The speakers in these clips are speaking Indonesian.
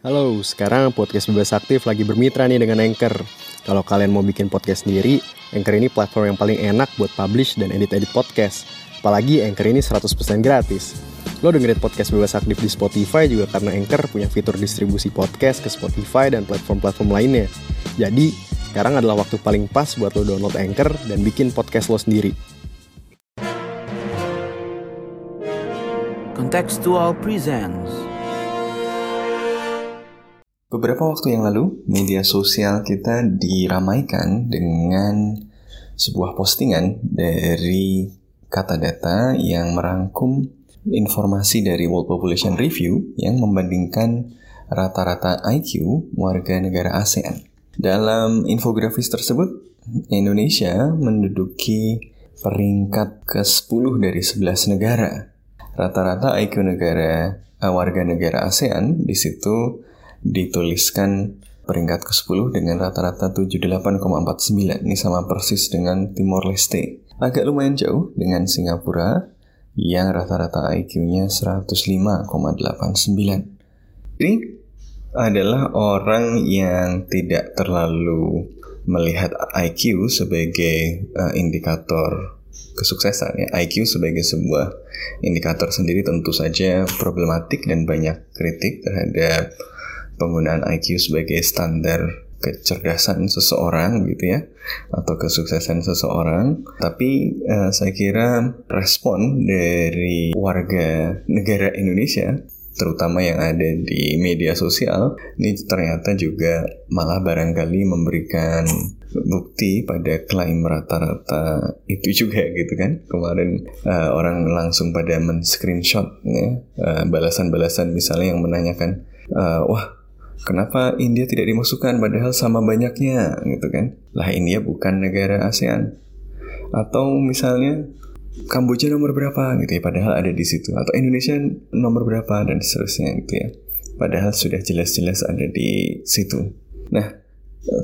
Halo, sekarang podcast Bebas Aktif lagi bermitra nih dengan Anchor. Kalau kalian mau bikin podcast sendiri, Anchor ini platform yang paling enak buat publish dan edit-edit podcast. Apalagi Anchor ini 100% gratis. Lo dengerin podcast Bebas Aktif di Spotify juga karena Anchor punya fitur distribusi podcast ke Spotify dan platform-platform lainnya. Jadi, sekarang adalah waktu paling pas buat lo download Anchor dan bikin podcast lo sendiri. Contextual Presents Beberapa waktu yang lalu, media sosial kita diramaikan dengan sebuah postingan dari kata data yang merangkum informasi dari World Population Review yang membandingkan rata-rata IQ warga negara ASEAN. Dalam infografis tersebut, Indonesia menduduki peringkat ke-10 dari 11 negara. Rata-rata IQ negara eh, warga negara ASEAN di situ dituliskan peringkat ke-10 dengan rata-rata 78,49. Ini sama persis dengan Timor Leste. Agak lumayan jauh dengan Singapura yang rata-rata IQ-nya 105,89. Ini adalah orang yang tidak terlalu melihat IQ sebagai uh, indikator kesuksesan ya IQ sebagai sebuah indikator sendiri tentu saja problematik dan banyak kritik terhadap penggunaan IQ sebagai standar kecerdasan seseorang gitu ya atau kesuksesan seseorang. Tapi uh, saya kira respon dari warga negara Indonesia terutama yang ada di media sosial ini ternyata juga malah barangkali memberikan bukti pada klaim rata-rata itu juga gitu kan. Kemarin uh, orang langsung pada men-screenshot ya uh, balasan-balasan misalnya yang menanyakan uh, wah Kenapa India tidak dimasukkan padahal sama banyaknya gitu kan? Lah India bukan negara ASEAN. Atau misalnya Kamboja nomor berapa gitu ya padahal ada di situ atau Indonesia nomor berapa dan seterusnya gitu ya. Padahal sudah jelas-jelas ada di situ. Nah,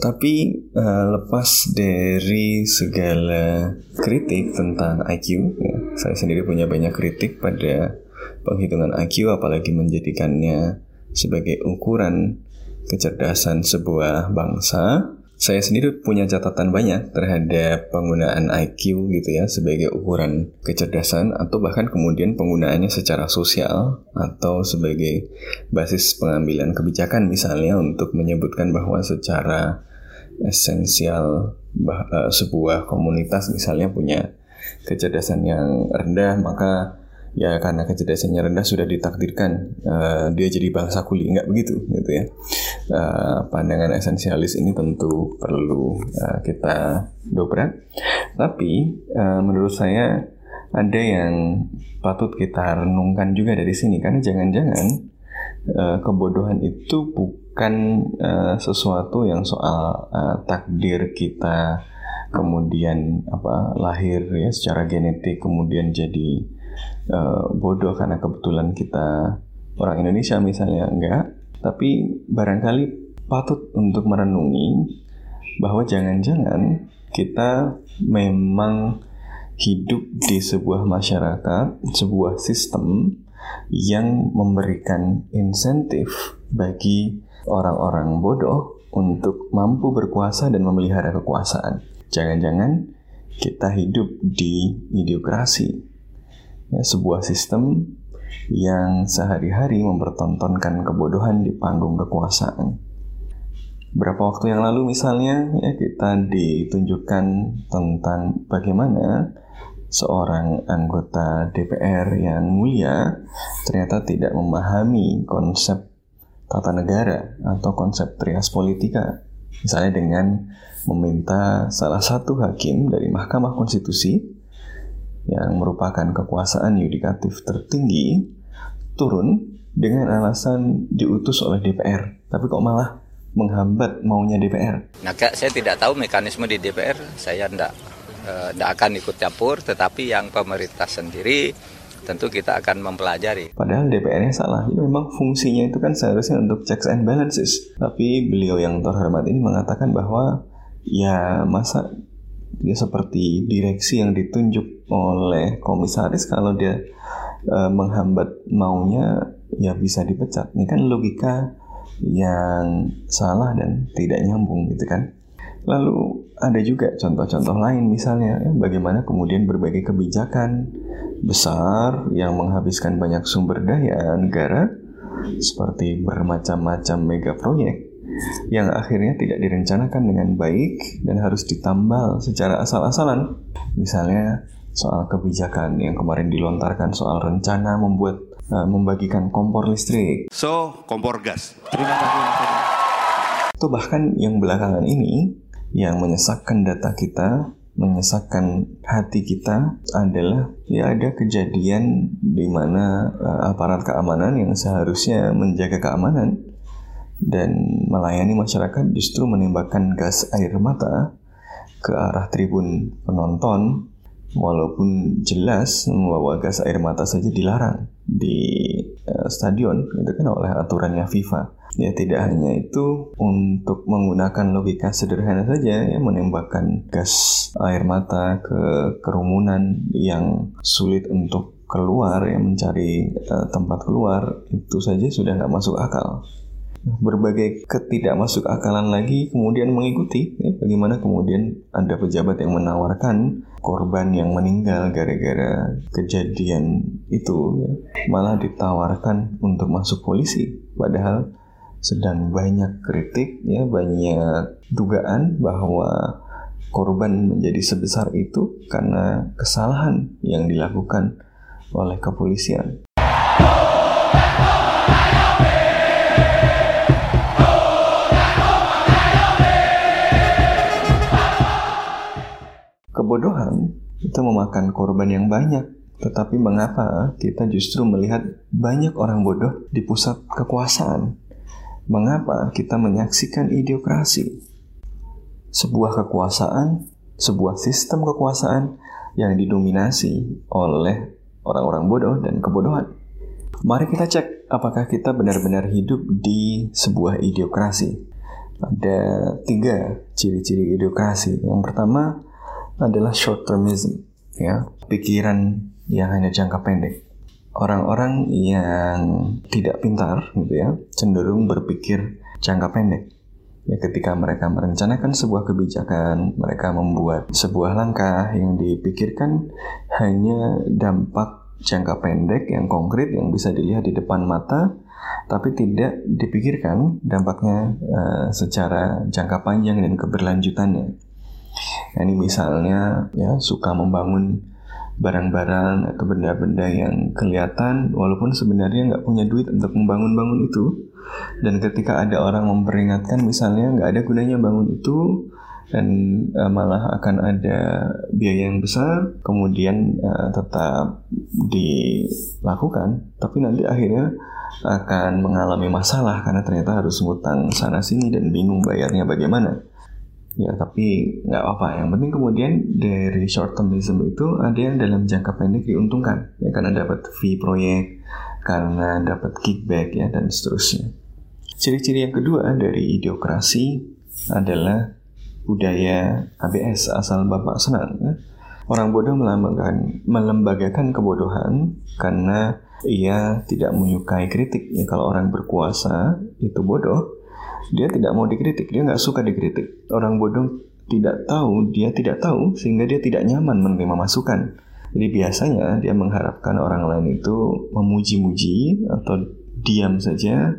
tapi uh, lepas dari segala kritik tentang IQ, ya, saya sendiri punya banyak kritik pada penghitungan IQ apalagi menjadikannya sebagai ukuran kecerdasan sebuah bangsa, saya sendiri punya catatan banyak terhadap penggunaan IQ gitu ya sebagai ukuran kecerdasan atau bahkan kemudian penggunaannya secara sosial atau sebagai basis pengambilan kebijakan misalnya untuk menyebutkan bahwa secara esensial uh, sebuah komunitas misalnya punya kecerdasan yang rendah maka ya karena kecerdasannya rendah sudah ditakdirkan uh, dia jadi bangsa kuli nggak begitu gitu ya. Uh, pandangan esensialis ini tentu perlu uh, kita dobrak. Tapi uh, menurut saya ada yang patut kita renungkan juga dari sini karena jangan-jangan uh, kebodohan itu bukan uh, sesuatu yang soal uh, takdir kita kemudian apa lahir ya secara genetik kemudian jadi uh, bodoh karena kebetulan kita orang Indonesia misalnya enggak, tapi barangkali patut untuk merenungi bahwa jangan-jangan kita memang hidup di sebuah masyarakat, sebuah sistem yang memberikan insentif bagi orang-orang bodoh untuk mampu berkuasa dan memelihara kekuasaan. Jangan-jangan kita hidup di idiokrasi ya, sebuah sistem yang sehari-hari mempertontonkan kebodohan di panggung kekuasaan. Berapa waktu yang lalu misalnya ya kita ditunjukkan tentang bagaimana seorang anggota DPR yang mulia ternyata tidak memahami konsep tata negara atau konsep trias politika. Misalnya dengan meminta salah satu hakim dari Mahkamah Konstitusi yang merupakan kekuasaan yudikatif tertinggi turun dengan alasan diutus oleh DPR. Tapi kok malah menghambat maunya DPR? Nah, saya tidak tahu mekanisme di DPR, saya tidak tidak eh, akan ikut campur, tetapi yang pemerintah sendiri tentu kita akan mempelajari. Padahal DPR-nya salah. Ya, memang fungsinya itu kan seharusnya untuk checks and balances. Tapi beliau yang terhormat ini mengatakan bahwa ya masa dia seperti direksi yang ditunjuk oleh komisaris kalau dia e, menghambat maunya ya bisa dipecat. Ini kan logika yang salah dan tidak nyambung gitu kan. Lalu ada juga contoh-contoh lain misalnya ya, bagaimana kemudian berbagai kebijakan besar yang menghabiskan banyak sumber daya negara seperti bermacam-macam mega proyek yang akhirnya tidak direncanakan dengan baik dan harus ditambal secara asal-asalan. Misalnya soal kebijakan yang kemarin dilontarkan soal rencana membuat uh, membagikan kompor listrik. So, kompor gas. Terima kasih. Atau bahkan yang belakangan ini yang menyesakkan data kita, menyesakkan hati kita adalah ya ada kejadian di mana uh, aparat keamanan yang seharusnya menjaga keamanan dan melayani masyarakat justru menembakkan gas air mata ke arah tribun penonton walaupun jelas membawa gas air mata saja dilarang di uh, stadion itu kan oleh aturannya FIFA Ya tidak hanya itu, untuk menggunakan logika sederhana saja ya menembakkan gas air mata ke kerumunan yang sulit untuk keluar ya mencari uh, tempat keluar itu saja sudah nggak masuk akal. Berbagai ketidakmasuk akalan lagi kemudian mengikuti ya, bagaimana kemudian ada pejabat yang menawarkan korban yang meninggal gara-gara kejadian itu ya, malah ditawarkan untuk masuk polisi padahal sedang banyak kritik ya banyak dugaan bahwa korban menjadi sebesar itu karena kesalahan yang dilakukan oleh kepolisian. Kebodohan itu memakan korban yang banyak, tetapi mengapa kita justru melihat banyak orang bodoh di pusat kekuasaan? Mengapa kita menyaksikan ideokrasi? Sebuah kekuasaan, sebuah sistem kekuasaan yang didominasi oleh orang-orang bodoh dan kebodohan. Mari kita cek apakah kita benar-benar hidup di sebuah ideokrasi. Ada tiga ciri-ciri ideokrasi. Yang pertama adalah short termism, ya, pikiran yang hanya jangka pendek. Orang-orang yang tidak pintar gitu ya cenderung berpikir jangka pendek. Ya ketika mereka merencanakan sebuah kebijakan mereka membuat sebuah langkah yang dipikirkan hanya dampak jangka pendek yang konkret yang bisa dilihat di depan mata tapi tidak dipikirkan dampaknya uh, secara jangka panjang dan keberlanjutannya. Ini misalnya ya suka membangun barang-barang atau benda-benda yang kelihatan walaupun sebenarnya nggak punya duit untuk membangun-bangun itu. Dan ketika ada orang memperingatkan misalnya nggak ada gunanya bangun itu dan uh, malah akan ada biaya yang besar kemudian uh, tetap dilakukan tapi nanti akhirnya akan mengalami masalah karena ternyata harus ngutang sana sini dan bingung bayarnya bagaimana Ya tapi nggak apa Yang penting kemudian dari short termism itu ada yang dalam jangka pendek diuntungkan ya karena dapat fee proyek, karena dapat kickback ya dan seterusnya. Ciri-ciri yang kedua dari ideokrasi adalah budaya ABS asal bapak senang. Ya. Orang bodoh melambangkan, melembagakan kebodohan karena ia tidak menyukai kritik. Ya, kalau orang berkuasa itu bodoh, dia tidak mau dikritik, dia nggak suka dikritik. Orang bodoh tidak tahu, dia tidak tahu sehingga dia tidak nyaman menerima masukan. Jadi biasanya dia mengharapkan orang lain itu memuji-muji atau diam saja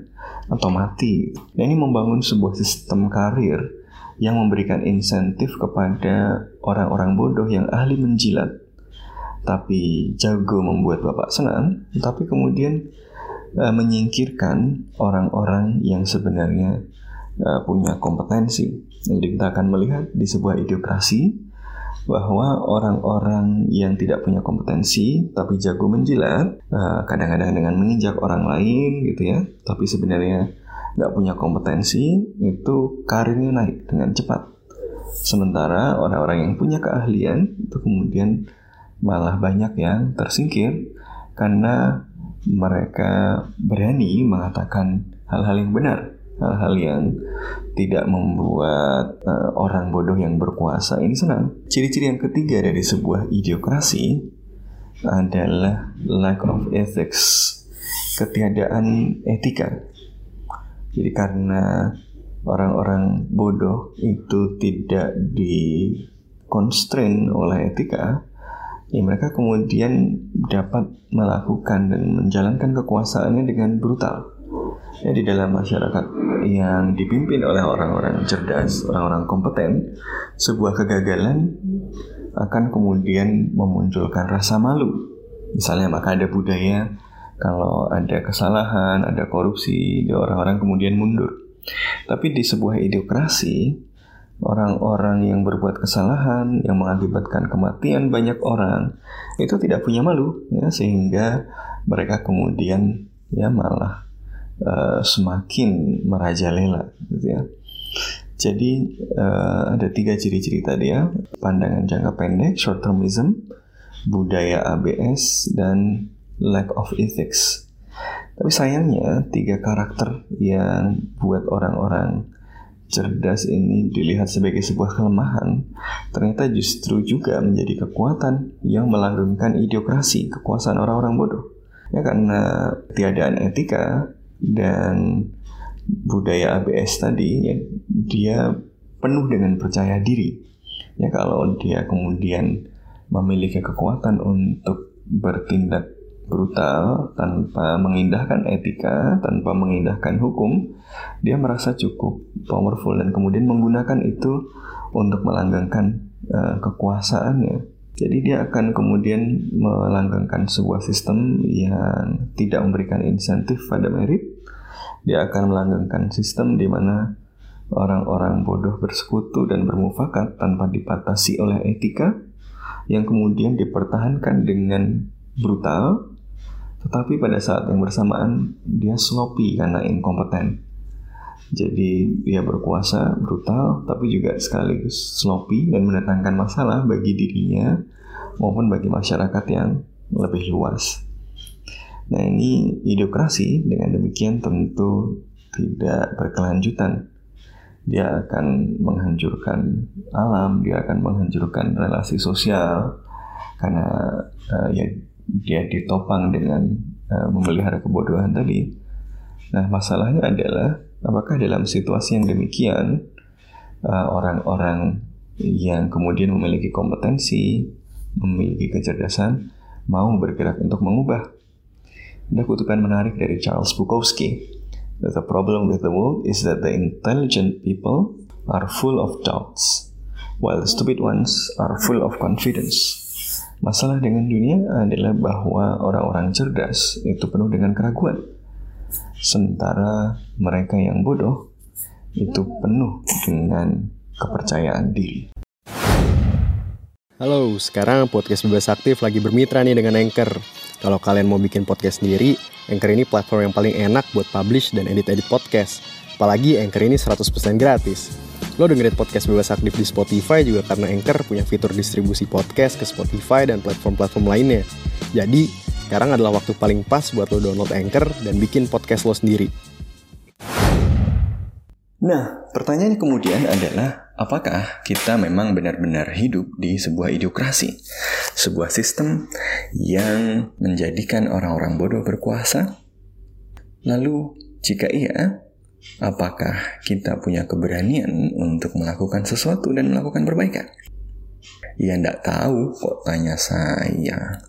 atau mati. Nah, ini membangun sebuah sistem karir yang memberikan insentif kepada orang-orang bodoh yang ahli menjilat tapi jago membuat bapak senang, tapi kemudian uh, menyingkirkan orang-orang yang sebenarnya uh, punya kompetensi. Jadi kita akan melihat di sebuah ideokrasi bahwa orang-orang yang tidak punya kompetensi tapi jago menjilat kadang kadang-kadang dengan menginjak orang lain gitu ya tapi sebenarnya nggak punya kompetensi itu karirnya naik dengan cepat sementara orang-orang yang punya keahlian itu kemudian malah banyak yang tersingkir karena mereka berani mengatakan hal-hal yang benar, hal-hal yang tidak membuat uh, orang bodoh yang berkuasa ini senang. Ciri-ciri yang ketiga dari sebuah ideokrasi adalah lack of ethics, ketiadaan etika. Jadi karena orang-orang bodoh itu tidak di constrain oleh etika, ya mereka kemudian dapat melakukan dan menjalankan kekuasaannya dengan brutal. Ya, di dalam masyarakat yang dipimpin oleh orang-orang cerdas, orang-orang kompeten, sebuah kegagalan akan kemudian memunculkan rasa malu. Misalnya maka ada budaya kalau ada kesalahan, ada korupsi, orang-orang kemudian mundur. Tapi di sebuah idiokrasi, orang-orang yang berbuat kesalahan yang mengakibatkan kematian banyak orang itu tidak punya malu ya sehingga mereka kemudian ya malah uh, semakin merajalela gitu ya. Jadi uh, ada tiga ciri-ciri tadi ya pandangan jangka pendek short termism budaya ABS dan lack of ethics. Tapi sayangnya tiga karakter yang buat orang-orang cerdas ini dilihat sebagai sebuah kelemahan, ternyata justru juga menjadi kekuatan yang melanggengkan idiokrasi, kekuasaan orang-orang bodoh. Ya karena tiadaan etika dan budaya ABS tadi, ya, dia penuh dengan percaya diri. Ya kalau dia kemudian memiliki kekuatan untuk bertindak brutal tanpa mengindahkan etika, tanpa mengindahkan hukum, dia merasa cukup powerful dan kemudian menggunakan itu untuk melanggengkan uh, kekuasaannya. Jadi dia akan kemudian melanggengkan sebuah sistem yang tidak memberikan insentif pada merit. Dia akan melanggengkan sistem di mana orang-orang bodoh bersekutu dan bermufakat tanpa dipatasi oleh etika yang kemudian dipertahankan dengan brutal tetapi pada saat yang bersamaan dia sloppy karena inkompeten. Jadi dia berkuasa brutal tapi juga sekaligus sloppy dan mendatangkan masalah bagi dirinya maupun bagi masyarakat yang lebih luas. Nah ini idiokrasi dengan demikian tentu tidak berkelanjutan. Dia akan menghancurkan alam, dia akan menghancurkan relasi sosial karena uh, ya dia ditopang dengan uh, memelihara kebodohan tadi. Nah, masalahnya adalah apakah dalam situasi yang demikian uh, orang-orang yang kemudian memiliki kompetensi, memiliki kecerdasan, mau bergerak untuk mengubah. Ada kutukan menarik dari Charles Bukowski. The problem with the world is that the intelligent people are full of doubts, while the stupid ones are full of confidence. Masalah dengan dunia adalah bahwa orang-orang cerdas itu penuh dengan keraguan. Sementara mereka yang bodoh itu penuh dengan kepercayaan diri. Halo, sekarang podcast Bebas Aktif lagi bermitra nih dengan Anchor. Kalau kalian mau bikin podcast sendiri, Anchor ini platform yang paling enak buat publish dan edit-edit podcast. Apalagi Anchor ini 100% gratis. Lo dengerin podcast bebas aktif di Spotify juga karena Anchor punya fitur distribusi podcast ke Spotify dan platform-platform lainnya. Jadi, sekarang adalah waktu paling pas buat lo download Anchor dan bikin podcast lo sendiri. Nah, pertanyaan kemudian adalah apakah kita memang benar-benar hidup di sebuah idiokrasi? Sebuah sistem yang menjadikan orang-orang bodoh berkuasa? Lalu, jika iya, Apakah kita punya keberanian untuk melakukan sesuatu dan melakukan perbaikan? Ya tidak tahu kok tanya saya.